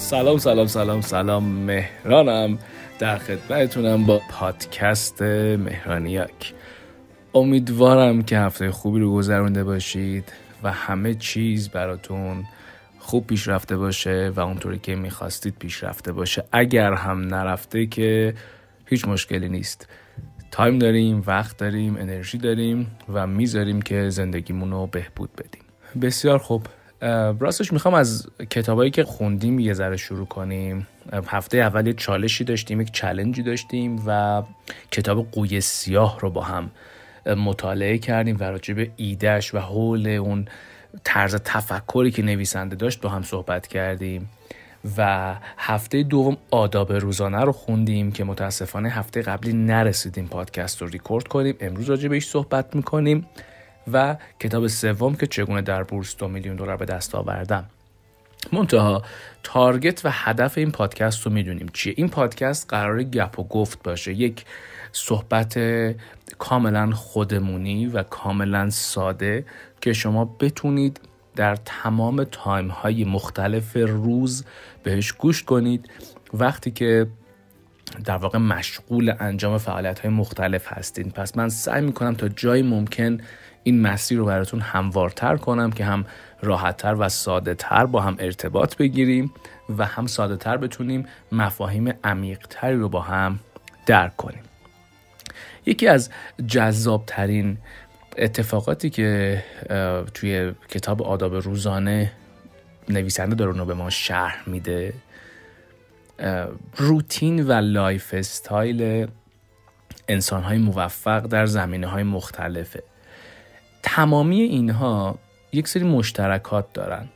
سلام سلام سلام سلام. مهرانم در خدمتتونم با پادکست مهرانیاک. امیدوارم که هفته خوبی رو گذرونده باشید و همه چیز براتون خوب پیش رفته باشه و اونطوری که می‌خواستید پیش رفته باشه. اگر هم نرفته که هیچ مشکلی نیست. تایم داریم وقت داریم انرژی داریم و می‌ذاریم که زندگیمون رو بهبود بدیم. بسیار خوب. راستش می‌خوام از کتابایی که خوندیم یه ذره شروع کنیم. هفته اول یه چالشی داشتیم یک چلنجی داشتیم و کتاب قوی سیاه رو با هم مطالعه کردیم و راجع به ایدهش و حول اون طرز تفکری که نویسنده داشت با هم صحبت کردیم. و هفته دوم آداب روزانه رو خوندیم که متاسفانه هفته قبلی نرسیدیم پادکست رو ریکورد کنیم. امروز راجع بهش صحبت می‌کنیم. و کتاب سوم که چگونه در بورس دو میلیون دلار به دست آوردم. منتها target و هدف این پادکست رو می‌دونیم چیه. این پادکست قراره گپ و گفت باشه. یک صحبت کاملا خودمونی و کاملا ساده که شما بتونید در تمام time های مختلف روز بهش گوش کنید. وقتی که در واقع مشغول انجام فعالیت های مختلف هستید پس من سعی می‌کنم تا جای ممکن این مسیر رو براتون هموارتر کنم که هم راحتتر و ساده تر با هم ارتباط بگیریم و هم ساده تر بتونیم مفاهیم عمیقتری رو با هم درک کنیم. یکی از جذابترین اتفاقاتی که توی کتاب آداب روزانه نویسنده داره رو به ما شرح میده روتین و lifestyle انسان های موفق در زمینه های مختلفه. تمامی اینها یک سری مشترکات دارن.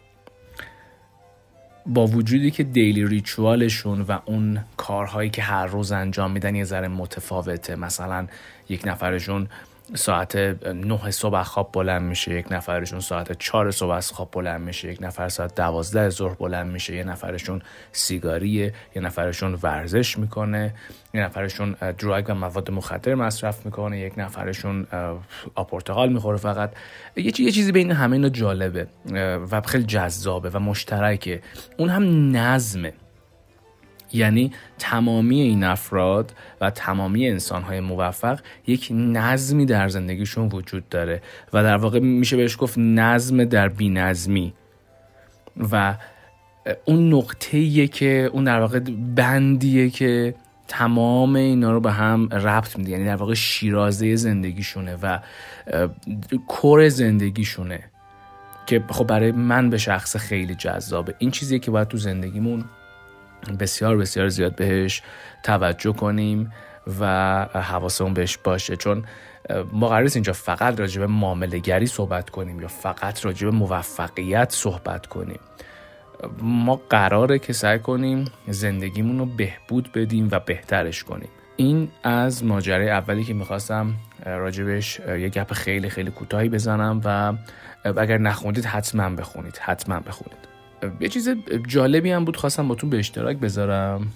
با وجودی که دیلی ریچوالشون و اون کارهایی که هر روز انجام میدن یه ذره متفاوته. مثلا یک نفرشون ساعت نه صبح خواب بلند میشه یک نفرشون ساعت چهار صبح از خواب بلند میشه یک نفر ساعت دوازده ظهر بلند میشه یه نفرشون سیگاریه یه نفرشون ورزش می‌کنه یه نفرشون دراگ و مواد مخدر مصرف می‌کنه یک نفرشون آپورتقال می‌خوره فقط. یه چیزی بین همه اینا جالبه و خیلی جذابه و مشترکه. اون هم نظمه. یعنی تمامی این افراد و تمامی انسانهای موفق یک نظمی در زندگیشون وجود داره و در واقع میشه بهش گفت نظم در بینظمی. و اون نقطه‌ایه که اون در واقع بندیه که تمام اینا رو به هم ربط میده. یعنی در واقع شیرازه زندگیشونه و کور زندگیشونه که خب برای من به شخص خیلی جذابه. این چیزیه که باید تو زندگیمون بسیار بسیار زیاد بهش توجه کنیم و حواسمون بهش باشه. چون ما قرار اینجا فقط راجع به معامله گری صحبت کنیم یا فقط راجع به موفقیت صحبت کنیم. ما قراره که سعی کنیم زندگیمون رو بهبود بدیم و بهترش کنیم. این از ماجرای اولی که می‌خواستم راجبش یه گپ خیلی خیلی کوتاهی بزنم و اگر نخوندید حتما بخونید حتما بخونید. یه چیز جالبی هم بود خواستم باتون به اشتراک بذارم.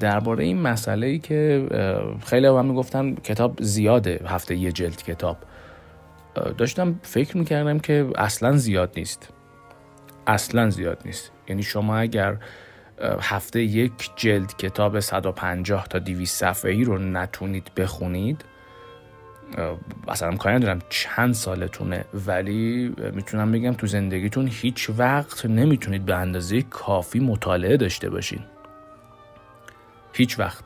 درباره این مسئله ای که خیلی هم می‌گفتن کتاب زیاده هفته یه جلد کتاب. داشتم فکر می‌کردم که اصلا زیاد نیست. اصلا زیاد نیست. یعنی شما اگر هفته یک جلد کتاب 150 تا 200 صفحه‌ای رو نتونید بخونید اصلا کاری ندارم چند سالتونه ولی می‌تونم بگم تو زندگیتون هیچ وقت نمی‌تونید به اندازه کافی مطالعه داشته باشین. هیچ وقت.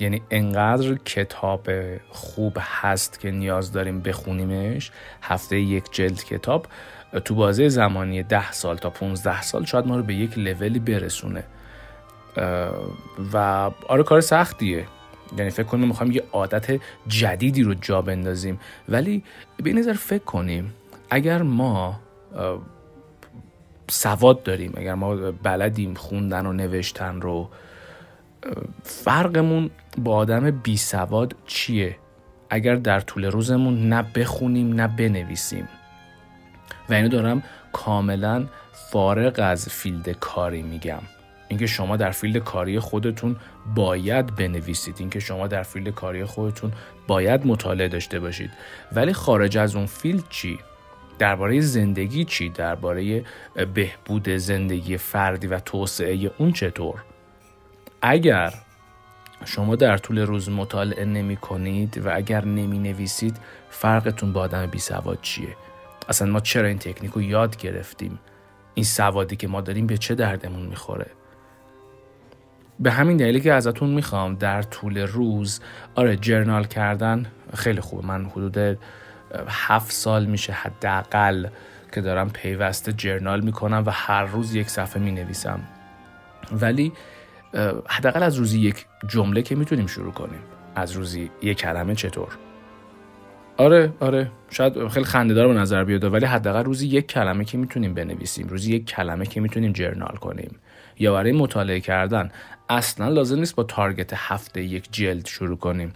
یعنی انقدر کتاب خوب هست که نیاز داریم بخونیمش هفته یک جلد کتاب تو بازه زمانی ده سال تا 15 سال شاید ما رو به یک لولی برسونه. و آره کار سختیه. یعنی فکر کنیم می‌خوایم یه عادت جدیدی رو جا بندازیم. ولی به نظر فکر کنیم اگر ما سواد داریم اگر ما بلدیم خوندن و نوشتن رو فرقمون با آدم بی سواد چیه؟ اگر در طول روزمون نه بخونیم نه بنویسیم. و اینو دارم کاملا فارغ از field کاری میگم. اینکه شما در field کاری خودتون باید بنویسید اینکه شما در field کاری خودتون باید مطالعه داشته باشید. ولی خارج از اون field چی؟ درباره زندگی چی؟ درباره بهبود زندگی فردی و توسعه اون چطور؟ اگر شما در طول روز مطالعه نمی کنید و اگر نمی نویسید فرقتون با آدم بی سواد چیه؟ اصلا ما چرا این تکنیک رو یاد گرفتیم؟ این سوادی که ما داریم به چه دردمون می‌خوره؟ به همین دلیلی که ازتون می‌خوام در طول روز آره جرنال کردن خیلی خوبه. من حدود هفت سال میشه حداقل که دارم پیوسته جرنال می‌کنم و هر روز یک صفحه می‌نویسم. ولی حداقل از روزی یک جمله که می‌تونیم شروع کنیم. از روزی یک کلمه چطور؟ آره آره. شاید خیلی خندهدار به نظر بیاد ولی حداقل روزی یک کلمه که می‌تونیم بنویسیم. روزی یک کلمه که می‌تونیم جرنال کنیم. یا برای مطالعه کردن. اصلا لازم نیست با تارگت هفته یک جلد شروع کنیم.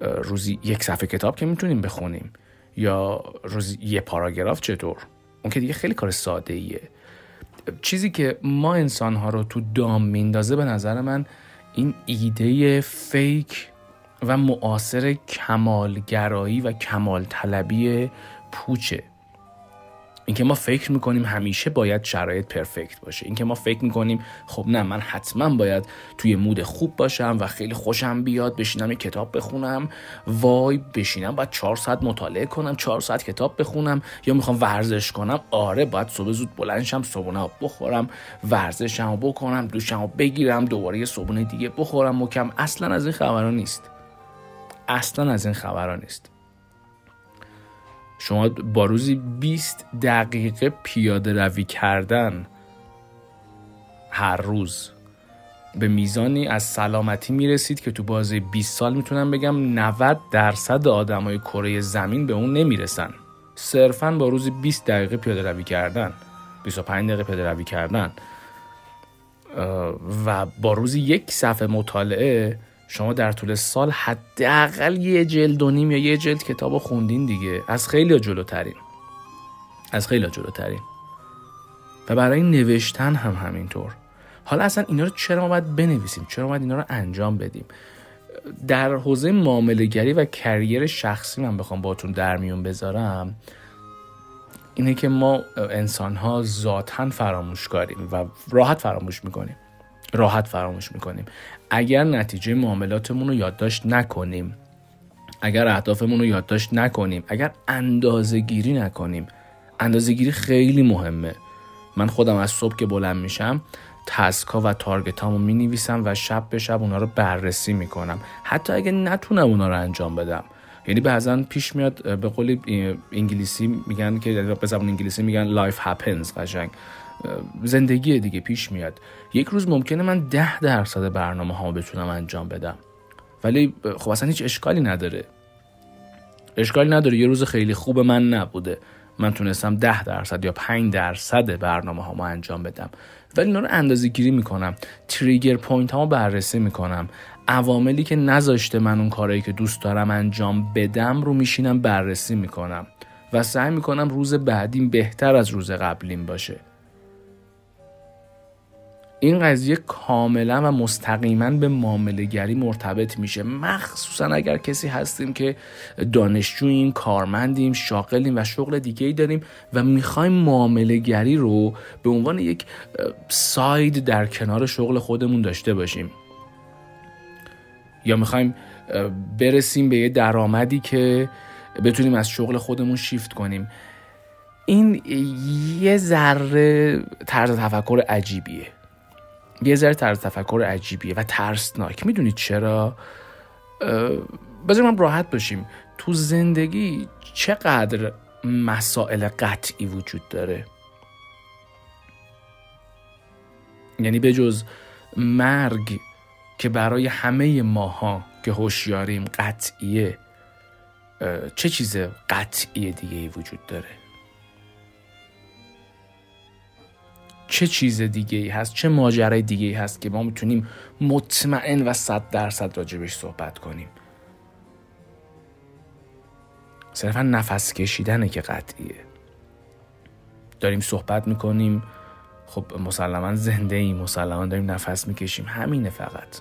روزی یک صفحه کتاب که می‌تونیم بخونیم. یا روزی یه پاراگراف چطور؟ اون که دیگه خیلی کار ساده ایه چیزی که ما انسان ها رو تو دام میندازه به نظر من این ایده فیک و معاصر کمالگرایی و کمال طلبی پوچه. اینکه ما فکر می‌کنیم همیشه باید شرایط پرفکت باشه. اینکه ما فکر می‌کنیم خب نه من حتما باید توی مود خوب باشم و خیلی خوشم بیاد بشینم یه کتاب بخونم. وای بشینم باید چهار ساعت مطالعه کنم چهار ساعت کتاب بخونم. یا می‌خوام ورزش کنم آره باید صبح زود بلندشم صبحونه بخورم ورزشم بکنم دوشم بگیرم دوباره یه صبحونه دیگه بخورم مکم. اصلا از این خبران نیست. اصلا از این خبران نیست. شما با روزی 20 دقیقه پیاده روی کردن هر روز به میزانی از سلامتی می‌رسید که تو بازی 20 سال می‌تونم بگم 90 درصد آدمای کره زمین به اون نمی‌رسن. صرفا با روزی 20 دقیقه پیاده روی کردن 25 دقیقه پیاده روی کردن و با روزی یک صفحه مطالعه شما در طول سال حداقل یه جلد و نیم یا یه جلد کتاب خوندین دیگه. از خیلی جلوترین. از خیلی جلوترین. و برای نوشتن هم همینطور. حالا اصلا اینا رو چرا ما باید بنویسیم؟ چرا باید اینا رو انجام بدیم؟ در حوزه معامله و کریر شخصی من بخوام باتون در میون بذارم. اینه که ما انسان ها ذاتا فراموش کاریم و راحت فراموش می‌کنیم. راحت فراموش می‌کنیم. اگر نتیجه معاملاتمون رو یادداشت نکنیم اگر اهدافمون رو یادداشت نکنیم اگر اندازه گیری نکنیم اندازه گیری خیلی مهمه. من خودم از صبح که بلند میشم task ا و target هامو می نویسم و شب به شب اونا رو بررسی می‌کنم. حتی اگه نتونم اونا رو انجام بدم. یعنی بعضا پیش میاد به قول انگلیسی میگن که به زبان انگلیسی میگن life happens قشنگ. زندگی دیگه پیش میاد. یک روز ممکنه من ده درصد برنامه ها بتونم انجام بدم. ولی خب اصلا هیچ اشکالی نداره. اشکالی نداره. یه روز خیلی خوب من نبوده. من تونستم ده درصد یا پنج درصد برنامه ها انجام بدم. ولی اینا رو اندازه گیری می‌کنم. تریگر پوینت ها بررسی می‌کنم. عواملی که نذاشته من اون کارهایی که دوست دارم انجام بدم رو میشینم بررسی می‌کنم. و سعی می‌کنم روز بعدیم بهتر از روز قبلیم باشه. این قضیه کاملا و مستقیما به معاملهگری مرتبط میشه. مخصوصا اگر کسی هستیم که دانشجوییم کارمندیم شاغلیم و شغل دیگه ای داریم و می‌خوایم معاملهگری رو به عنوان یک ساید در کنار شغل خودمون داشته باشیم. یا می‌خوایم برسیم به یه درآمدی که بتونیم از شغل خودمون شیفت کنیم. این یه ذره طرز تفکر عجیبیه. یه ذره طرز تفکر عجیبیه و ترسناک. می‌دونید چرا؟ بذار من راحت باشیم. تو زندگی چقدر مسائل قطعی وجود داره؟ یعنی به جز مرگ که برای همه ماها که هوشیاریم قطعیه چه چیز قطعی دیگه ای وجود داره؟ چه چیز دیگه ای هست چه ماجرای دیگه ای هست که ما می‌تونیم مطمئن و صد درصد راجبش صحبت کنیم؟ صرفا نفس کشیدنه که قطعیه. داریم صحبت می‌کنیم خب مسلما زنده ایم مسلما داریم نفس می‌کشیم همینه فقط.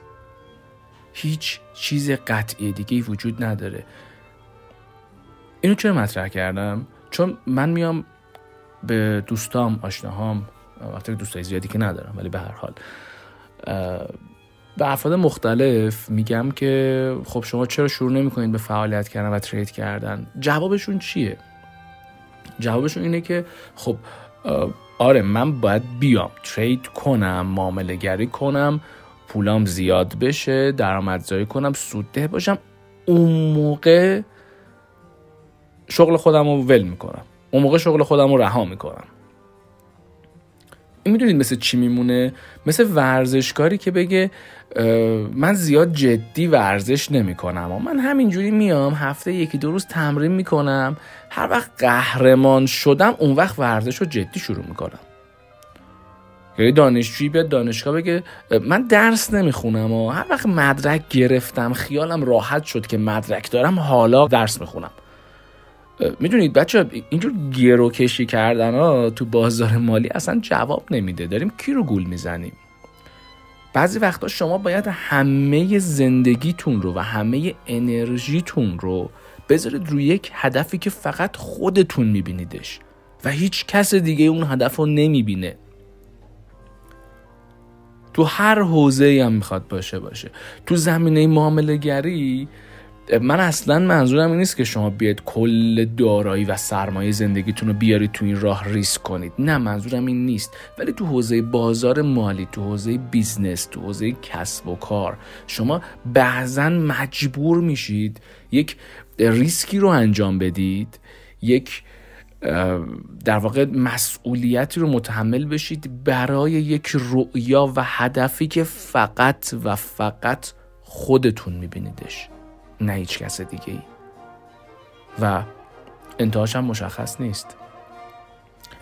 هیچ چیز قطعی دیگه ای وجود نداره. اینو چرا مطرح کردم؟ چون من میام به دوستام آشناهام وقتی دوستای زیادی که ندارم ولی به هر حال. به افراد مختلف میگم که خب شما چرا شروع نمی‌کنید به فعالیت کردن و ترید کردن؟ جوابشون چیه؟ جوابشون اینه که خب آره من باید بیام ترید کنم معامله گری کنم پولام زیاد بشه درآمدزایی کنم سودده باشم. اون موقع شغل خودم رو ول می‌کنم. اون موقع شغل خودم رو رها می‌کنم. می‌دونید مثل چی میمونه؟ مثل ورزشکاری که بگه من زیاد جدی ورزش نمی‌کنم. و من همینجوری میام هفته یکی دو روز تمرین می‌کنم هر وقت قهرمان شدم اون وقت ورزش رو جدی شروع می‌کنم. یعنی دانشجویی بیاد دانشگاه بگه من درس نمی‌خونم. و هر وقت مدرک گرفتم خیالم راحت شد که مدرک دارم حالا درس می‌خونم. می‌دونید بچه اینجور گرو کشی کردن ها تو بازار مالی اصلا جواب نمیده. داریم کی رو گول می‌زنیم؟ بعضی وقتا شما باید همه زندگیتون رو و همه انرژیتون رو بذارید روی یک هدفی که فقط خودتون میبینیدش و هیچ کس دیگه اون هدف رو نمی‌بینه. تو هر حوزه هم می‌خواد باشه باشه. تو زمینه معامله گری من اصلا منظورم این نیست که شما بیاید کل دارایی و سرمایه زندگیتون رو بیارید تو این راه ریسک کنید. نه منظورم این نیست. ولی تو حوزه بازار مالی تو حوزه business تو حوزه کسب و کار شما بعضا مجبور میشید یک ریسکی رو انجام بدید یک در واقع مسئولیتی رو متحمل بشید برای یک رؤیا و هدفی که فقط و فقط خودتون میبینیدش. نه هیچ کس دیگه ای و انتهاش هم مشخص نیست.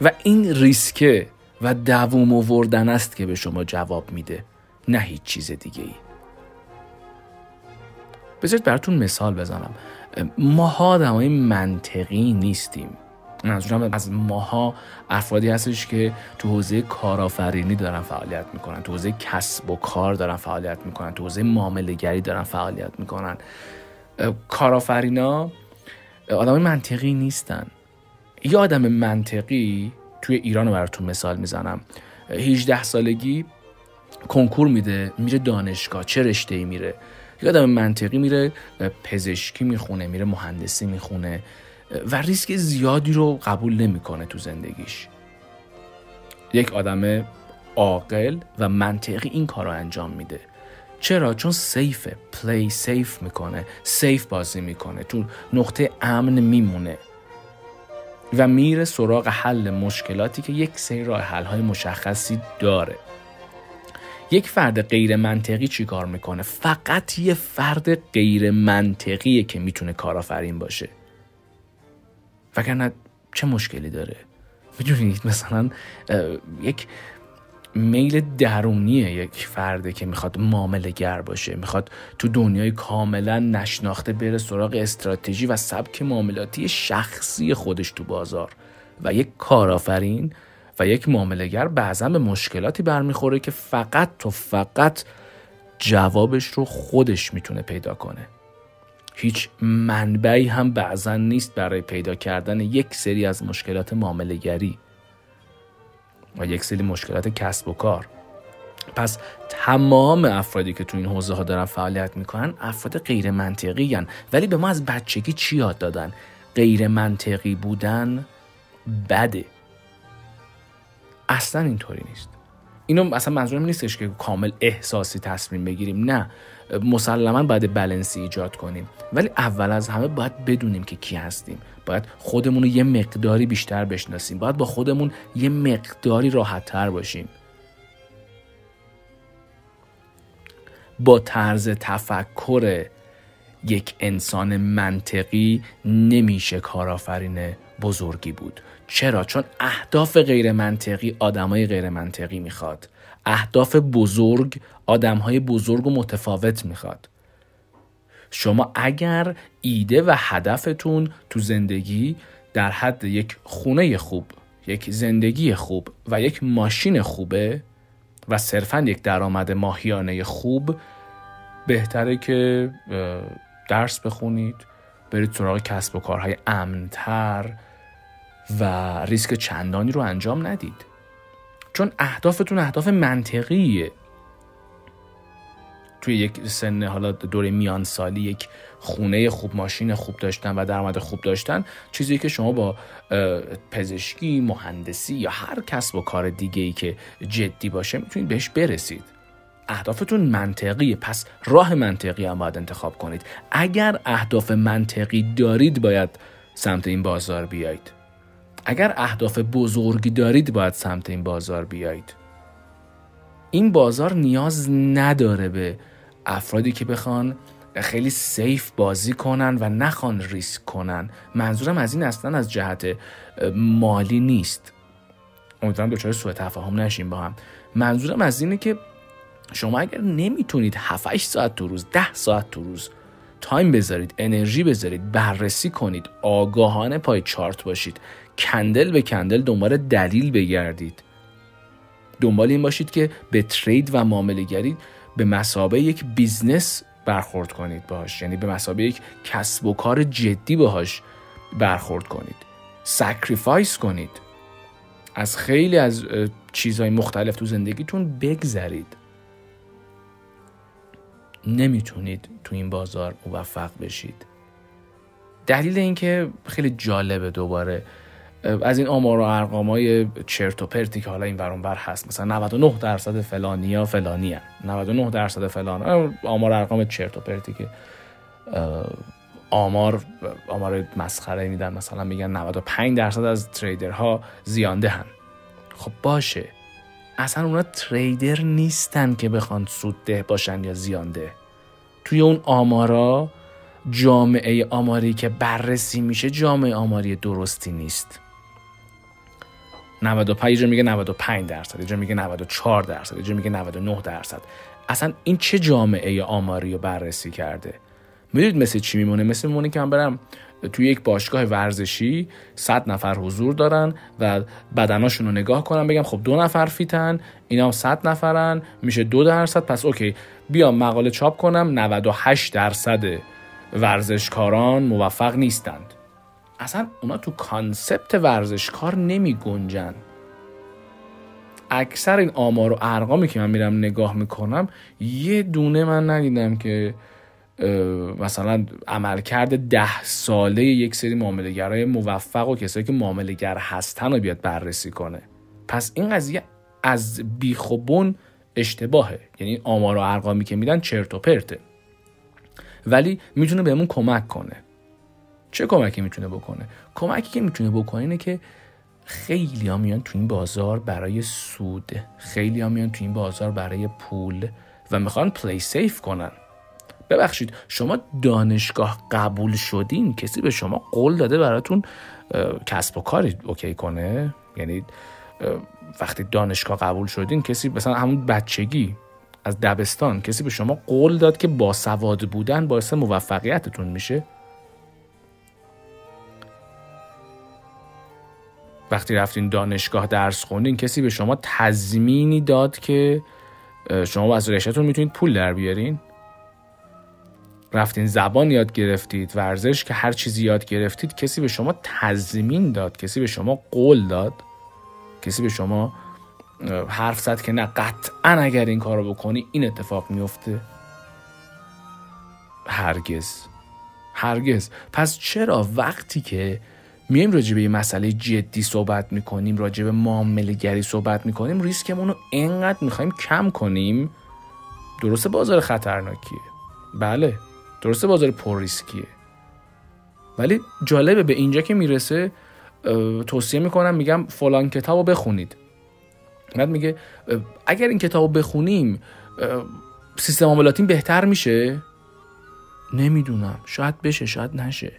و این ریسکه و دووم آوردن است که به شما جواب میده نه هیچ چیز دیگه ای بذارید براتون مثال بزنم. ماها آدمای منطقی نیستیم. منظورم از ماها افرادی هستش که تو حوزه کارآفرینی دارن فعالیت می‌کنن تو حوزه کسب و کار دارن فعالیت می‌کنن تو حوزه معامله گری دارن فعالیت می‌کنن. کارآفرینا آدم منطقی نیستن. یه آدم منطقی توی ایران رو براتون مثال می‌زنم. 18 سالگی کنکور میده میره دانشگاه چه رشته ای میره؟ یه آدم منطقی میره پزشکی می‌خونه میره مهندسی می‌خونه و ریسک زیادی رو قبول نمی‌کنه تو زندگیش. یک آدم عاقل و منطقی این کار رو انجام میده. چرا؟ چون سیفه. پلی سیف می‌کنه. سیف بازی می‌کنه. تو نقطه امن میمونه. و میره سراغ حل مشکلاتی که یک سری راه حل های مشخصی داره. یک فرد غیر منطقی چی کار می‌کنه؟ فقط یه فرد غیر منطقیه که می‌تونه کارآفرین باشه. وگرنه چه مشکلی داره؟ می‌دونید مثلا یک میل درونیه یک فرده که می‌خواد معامله گر باشه می‌خواد تو دنیای کاملا نشناخته بره سراغ استراتژی و سبک معاملاتی شخصی خودش تو بازار و یک کارآفرین و یک معاملهگر بعضا به مشکلاتی برمیخوره که فقط تو فقط جوابش رو خودش می‌تونه پیدا کنه. هیچ منبعی هم بعضا نیست برای پیدا کردن یک سری از مشکلات معاملهگری و یک سری مشکلات کسب و کار. پس تمام افرادی که تو این حوزه ها دارن فعالیت می‌کنن افراد غیر منطقی هن. ولی به ما از بچگی چی یاد دادن؟ غیر منطقی بودن بده. اصلا اینطوری نیست. اینو اصلا منظورم نیستش که کامل احساسی تصمیم بگیریم. نه مسلما باید بلنسی ایجاد کنیم. ولی اول از همه باید بدونیم که کی هستیم. باید خودمون رو یه مقداری بیشتر بشناسیم. باید با خودمون یه مقداری راحت تر باشیم. با طرز تفکر یک انسان منطقی نمیشه کارآفرین بزرگی بود. چرا؟ چون اهداف غیر منطقی آدمای غیر منطقی می‌خواد. اهداف بزرگ آدمهای بزرگ و متفاوت می‌خواد. شما اگر ایده و هدفتون تو زندگی در حد یک خونه خوب یک زندگی خوب و یک ماشین خوبه و صرفا یک درآمد ماهیانه خوب بهتره که درس بخونید برید سراغ کسب و کارهای امنتر و ریسک چندانی رو انجام ندید. چون اهدافتون اهداف منطقیه. توی یک سن حالا دوره میان سالی یک خونه خوب ماشین خوب داشتن و درآمد خوب داشتن چیزی که شما با پزشکی مهندسی یا هر کسب و کار دیگه ای که جدی باشه می‌تونید بهش برسید. اهدافتون منطقیه پس راه منطقی هم باید انتخاب کنید. اگر اهداف منطقی دارید باید سمت این بازار بیایید. اگر اهداف بزرگی دارید باید سمت این بازار بیایید. این بازار نیاز نداره به افرادی که بخوان خیلی safe بازی کنن و نخوان ریسک کنن. منظورم از این اصلا از جهت مالی نیست. امیدوارم دچار سوء تفاهم نشیم با هم. منظورم از اینه که شما اگر نمی‌تونید 7 ساعت تو روز 10 ساعت تو روز time بذارید انرژی بذارید بررسی کنید آگاهانه پای چارت باشید. candle به candle دنبال دلیل بگردید. دنبال این باشید که به trade و معامله گری به مثابه یک business برخورد کنید باش یعنی به مثابه یک کسب و کار جدی باهاش برخورد کنید. sacrifice کنید. از خیلی از چیزهای مختلف تو زندگیتون بگذرید. نمی‌تونید تو این بازار موفق بشید. دلیل اینکه خیلی جالبه دوباره از این آمار و ارقام های چرت و پرتی که حالا این برون بر هست. مثلا 99 درصد فلانی یا فلانی هم. 99 درصد فلان. آمار ارقام چرت و پرتی که آمار آمار مسخره میدن. مثلا میگن 95 درصد از تریدرها زیانده هن. خب باشه. اصلا اونا تریدر نیستن که بخوان سودده باشن یا زیانده توی اون آمارا جامعه آماری که بررسی میشه جامعه آماری درستی نیست. 95 یه جا میگه 95 درصد یه جا میگه 94 درصد یه جا میگه 99 درصد. اصلا این چه جامعه آماری رو بررسی کرده؟ می‌دونید مثل چی میمونه؟ مثل میمونه که من برم توی یک باشگاه ورزشی 100 نفر حضور دارن و بدناشون رو نگاه کنم بگم خب دو نفر فیتن اینا هم 100 نفرن میشه دو درصد پس اوکی بیام مقاله چاپ کنم 98 درصد ورزشکاران موفق نیستند. اصلا اونا تو کانسپت ورزشکار نمی گنجن. اکثر این آمار و ارقامی که من میرم نگاه می‌کنم یه دونه من ندیدم که مثلا عملکرد ده ساله یک سری معاملهگرای موفق و کسایی که معاملهگر هستن رو بیاد بررسی کنه. پس این قضیه از بیخوبون اشتباهه. یعنی آمار و ارقامی که میدن چرت و پرته. ولی می‌تونه بهمون کمک کنه. چه کمکی می‌تونه بکنه؟ کمکی که می‌تونه بکنه اینه که خیلی ها میان تو این بازار برای سود. خیلی ها میان تو این بازار برای پول و می‌خوان پلی سیف کنن. ببخشید شما دانشگاه قبول شدین؟ کسی به شما قول داده براتون کسب و کاری اوکی کنه؟ یعنی وقتی دانشگاه قبول شدین کسی مثلا همون بچگی از دبستان کسی به شما قول داد که با سواد بودن باعث موفقیتتون میشه؟ وقتی رفتین دانشگاه درس خوندین کسی به شما تضمینی داد که شما از رشتهتون می‌تونید پول در بیارین؟ رفتین زبان یاد گرفتید ورزش که هر چیزی یاد گرفتید کسی به شما تضمین داد کسی به شما قول داد کسی به شما حرف زد که نه قطعا اگر این کارو بکنی این اتفاق میفته؟ هرگز. هرگز. پس چرا وقتی که میایم راجع به یه مسئله جدی صحبت می‌کنیم راجع به معامله گری صحبت می‌کنیم ریسکمون رو انقدر می‌خوایم کم کنیم درسته بازار خطرناکیه. بله. درسته بازار پر ریسکیه. ولی جالبه به اینجا که می‌رسه توصیه می‌کنم میگم فلان کتاب رو بخونید. بعد میگه اگر این کتاب رو بخونیم سیستم عاملاتین بهتر میشه؟ نمی‌دونم. شاید بشه شاید نشه.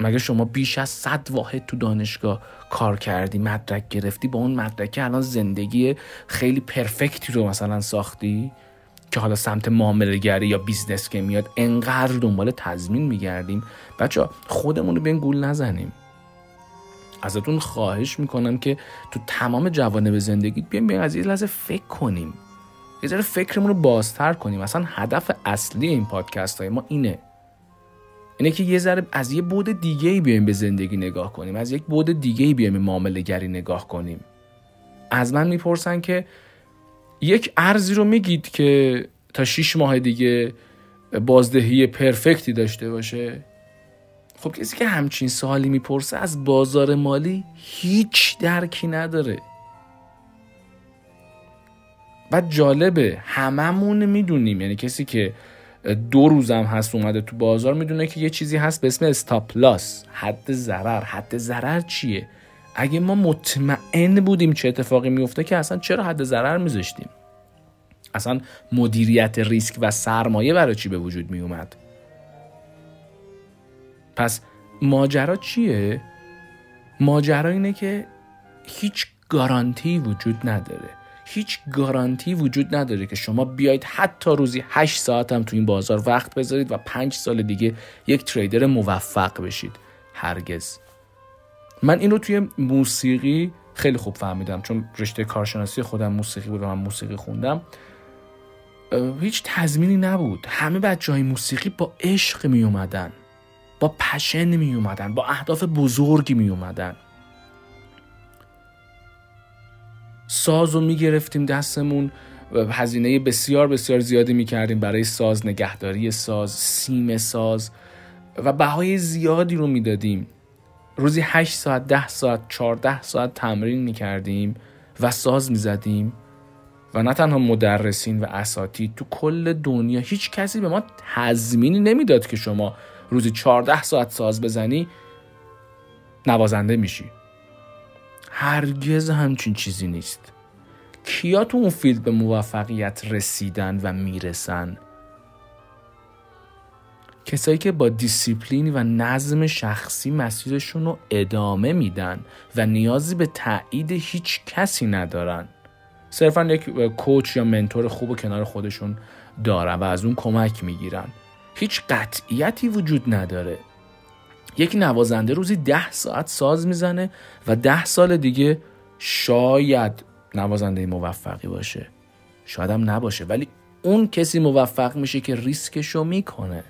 مگه شما بیش از صد واحد تو دانشگاه کار کردی مدرک گرفتی با اون مدرکه الان زندگی خیلی perfect ی رو مثلا ساختی؟ که حالا سمت معاملهگری یا business که میاد انقدر دنبال تضمین میگردیم. بچه خودمون رو به این گول نزنیم. ازتون خواهش می‌کنم که تو تمام جوانب زندگی بیایم بیایم از یه لحظه فکر کنیم. یه ذره فکرمون رو بازتر کنیم. اصلا هدف اصلی این پادکست های ما اینه. اینه که یه ذره از یه بعد دیگه ای بیایم به زندگی نگاه کنیم. از یک بعد دیگه ای بیایم معامله گری نگاه کنیم. از من می‌پرسن که یک ارزی رو میگید که تا 6 ماه دیگه بازدهی پرفکتی داشته باشه؟ خب کسی که همچین سوالی می‌پرسه از بازار مالی هیچ درکی نداره. و جالبه هممون می‌دونیم. یعنی کسی که دو روزم هست اومده تو بازار می‌دونه که یه چیزی هست به اسم استاپ لاس حد ضرر. حد ضرر چیه؟ اگه ما مطمئن بودیم چه اتفاقی میفته که اصلا چرا حد ضرر میذاشتیم؟ اصلا مدیریت ریسک و سرمایه برای چی به وجود می اومد پس ماجرا چیه؟ ماجرا اینه که هیچ گارانتی وجود نداره. هیچ گارانتی وجود نداره که شما بیاید حتی روزی 8 ساعت هم تو این بازار وقت بذارید و 5 سال دیگه یک تریدر موفق بشید. هرگز. من این رو توی موسیقی خیلی خوب فهمیدم چون رشته کارشناسی خودم موسیقی بود و من موسیقی خوندم. هیچ تضمینی نبود. همه بچه های موسیقی با عشق می اومدن با پشن می اومدن با اهداف بزرگی می اومدن ساز رو می گرفتیم دستمون هزینه بسیار بسیار زیادی می کردیم برای ساز نگهداری ساز سیم ساز و بهای زیادی رو می‌دادیم. روزی 8 ساعت 10 ساعت 14 ساعت تمرین می کردیم و ساز می زدیم و نه تنها مدرسین و اساتید تو کل دنیا هیچ کسی به ما تضمینی نمی‌داد که شما روزی 14 ساعت ساز بزنی نوازنده میشی. هرگز همچین چیزی نیست. کیا تو اون فیلد به موفقیت رسیدن و می‌رسن؟ کسایی که با دیسیپلین و نظم شخصی مسیرشون رو ادامه میدن و نیازی به تایید هیچ کسی ندارن. صرفا یک کوچ یا منتور خوب و کنار خودشون دارن و از اون کمک می‌گیرن. هیچ قطعیتی وجود نداره. یک نوازنده روزی ده ساعت ساز می‌زنه و ده سال دیگه شاید نوازنده موفقی باشه. شاید هم نباشه. ولی اون کسی موفق میشه که ریسکشو می‌کنه.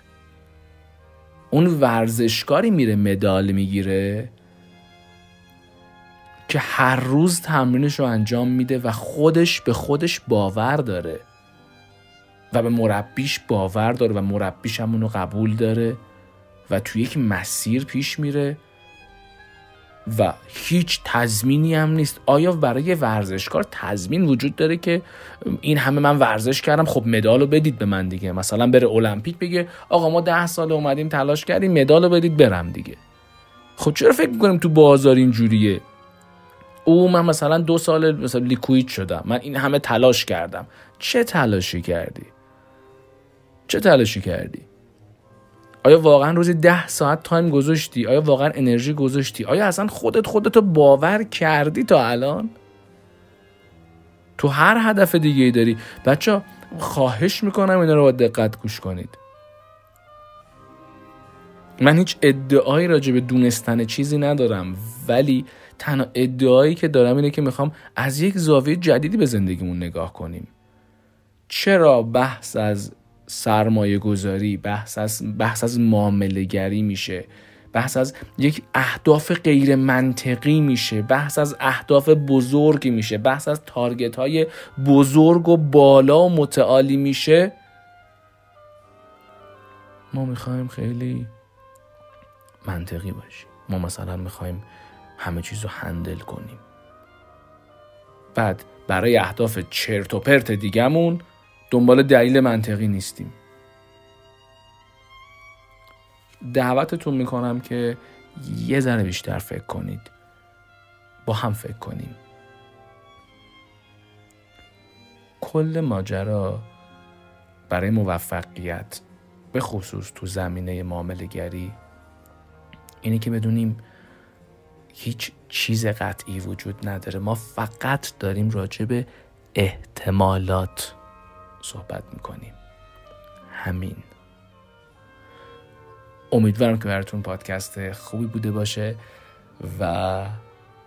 اون ورزشکاری میره مدال می‌گیره که هر روز تمرینش رو انجام میده و خودش به خودش باور داره و به مربیش باور داره و مربیش هم اونو قبول داره و توی یک مسیر پیش میره. و هیچ تضمینی هم نیست. آیا برای ورزشکار تضمین وجود داره که این همه من ورزش کردم خب مدال رو بدید به من دیگه؟ مثلا بره المپیک بگه آقا ما ده سال اومدیم تلاش کردیم مدال رو بدید برم دیگه. خب چرا فکر می‌کنیم تو بازار اینجوریه او من مثلا دو سال مثلا لیکوید شدم من این همه تلاش کردم. چه تلاشی کردی؟ چه تلاشی کردی؟ آیا واقعا روزی ده ساعت تایم گذاشتی؟ آیا واقعا انرژی گذاشتی؟ آیا اصلا خودت خودتو باور کردی تا الان؟ تو هر هدف دیگه ای داری. بچه خواهش می‌کنم اینا رو با دقت گوش کنید. من هیچ ادعایی راجع به دونستن چیزی ندارم ولی تنها ادعایی که دارم اینه که می‌خوام از یک زاویه جدیدی به زندگیمون نگاه کنیم. چرا بحث از سرمایه گذاری بحث از, بحث از معامله گری میشه. بحث از یک اهداف غیر منطقی میشه. بحث از اهداف بزرگی میشه. بحث از تارگت های بزرگ و بالا و متعالی میشه. ما می‌خوایم خیلی منطقی باشیم. ما مثلا می‌خوایم همه چیز رو هندل کنیم. بعد برای اهداف چرت و پرت دیگمون دنبال دلیل منطقی نیستیم. دعوتتون می‌کنم که یه ذره بیشتر فکر کنید. با هم فکر کنیم. کل ماجرا برای موفقیت به خصوص تو زمینه معامله گری اینه که بدونیم هیچ چیز قطعی وجود نداره. ما فقط داریم راجع به احتمالات صحبت می‌کنیم. همین. امیدوارم که براتون پادکست خوبی بوده باشه و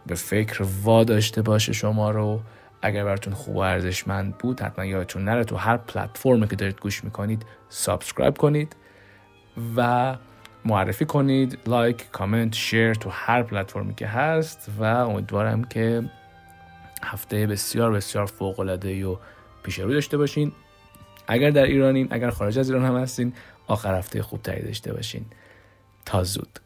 به فکر وا داشته باشه شما رو. اگر براتون خوب و ارزشمند بود حتما یادتون نره تو هر پلتفرمی که دارید گوش می‌کنید subscribe کنید و معرفی کنید like comment share تو هر پلتفرمی که هست و امیدوارم که هفته بسیار بسیار فوق العاده و پیش رو داشته باشین. اگر در ایرانین اگر خارج از ایران هم هستین آخر هفته خوب تری داشته باشین. تا زود.